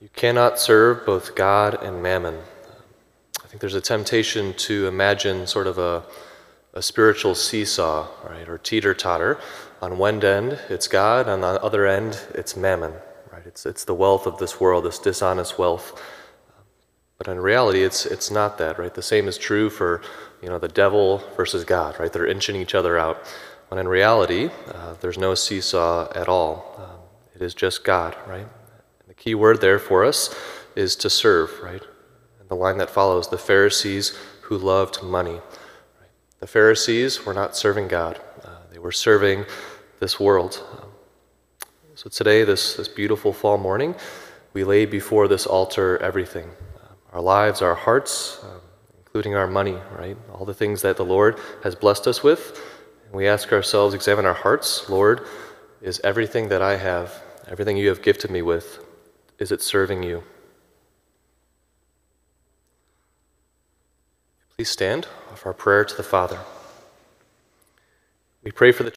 You cannot serve both God and mammon. I think there's a temptation to imagine sort of a, a spiritual seesaw, right, or teeter totter. On one end, it's God, on the other end, it's mammon, right? It's, it's the wealth of this world, this dishonest wealth. But in reality, it's, it's not that, right? The same is true for, you know, the devil versus God, right? They're inching each other out. When in reality, uh, there's no seesaw at all. Um, it is just God, right? Key word there for us is to serve, right? And the line that follows the Pharisees who loved money. Right? The Pharisees were not serving God, uh, they were serving this world. Um, so today, this, this beautiful fall morning, we lay before this altar everything our lives, our hearts, um, including our money, right? All the things that the Lord has blessed us with. And we ask ourselves, examine our hearts. Lord, is everything that I have, everything you have gifted me with, is it serving you? Please stand for our prayer to the Father. We pray for the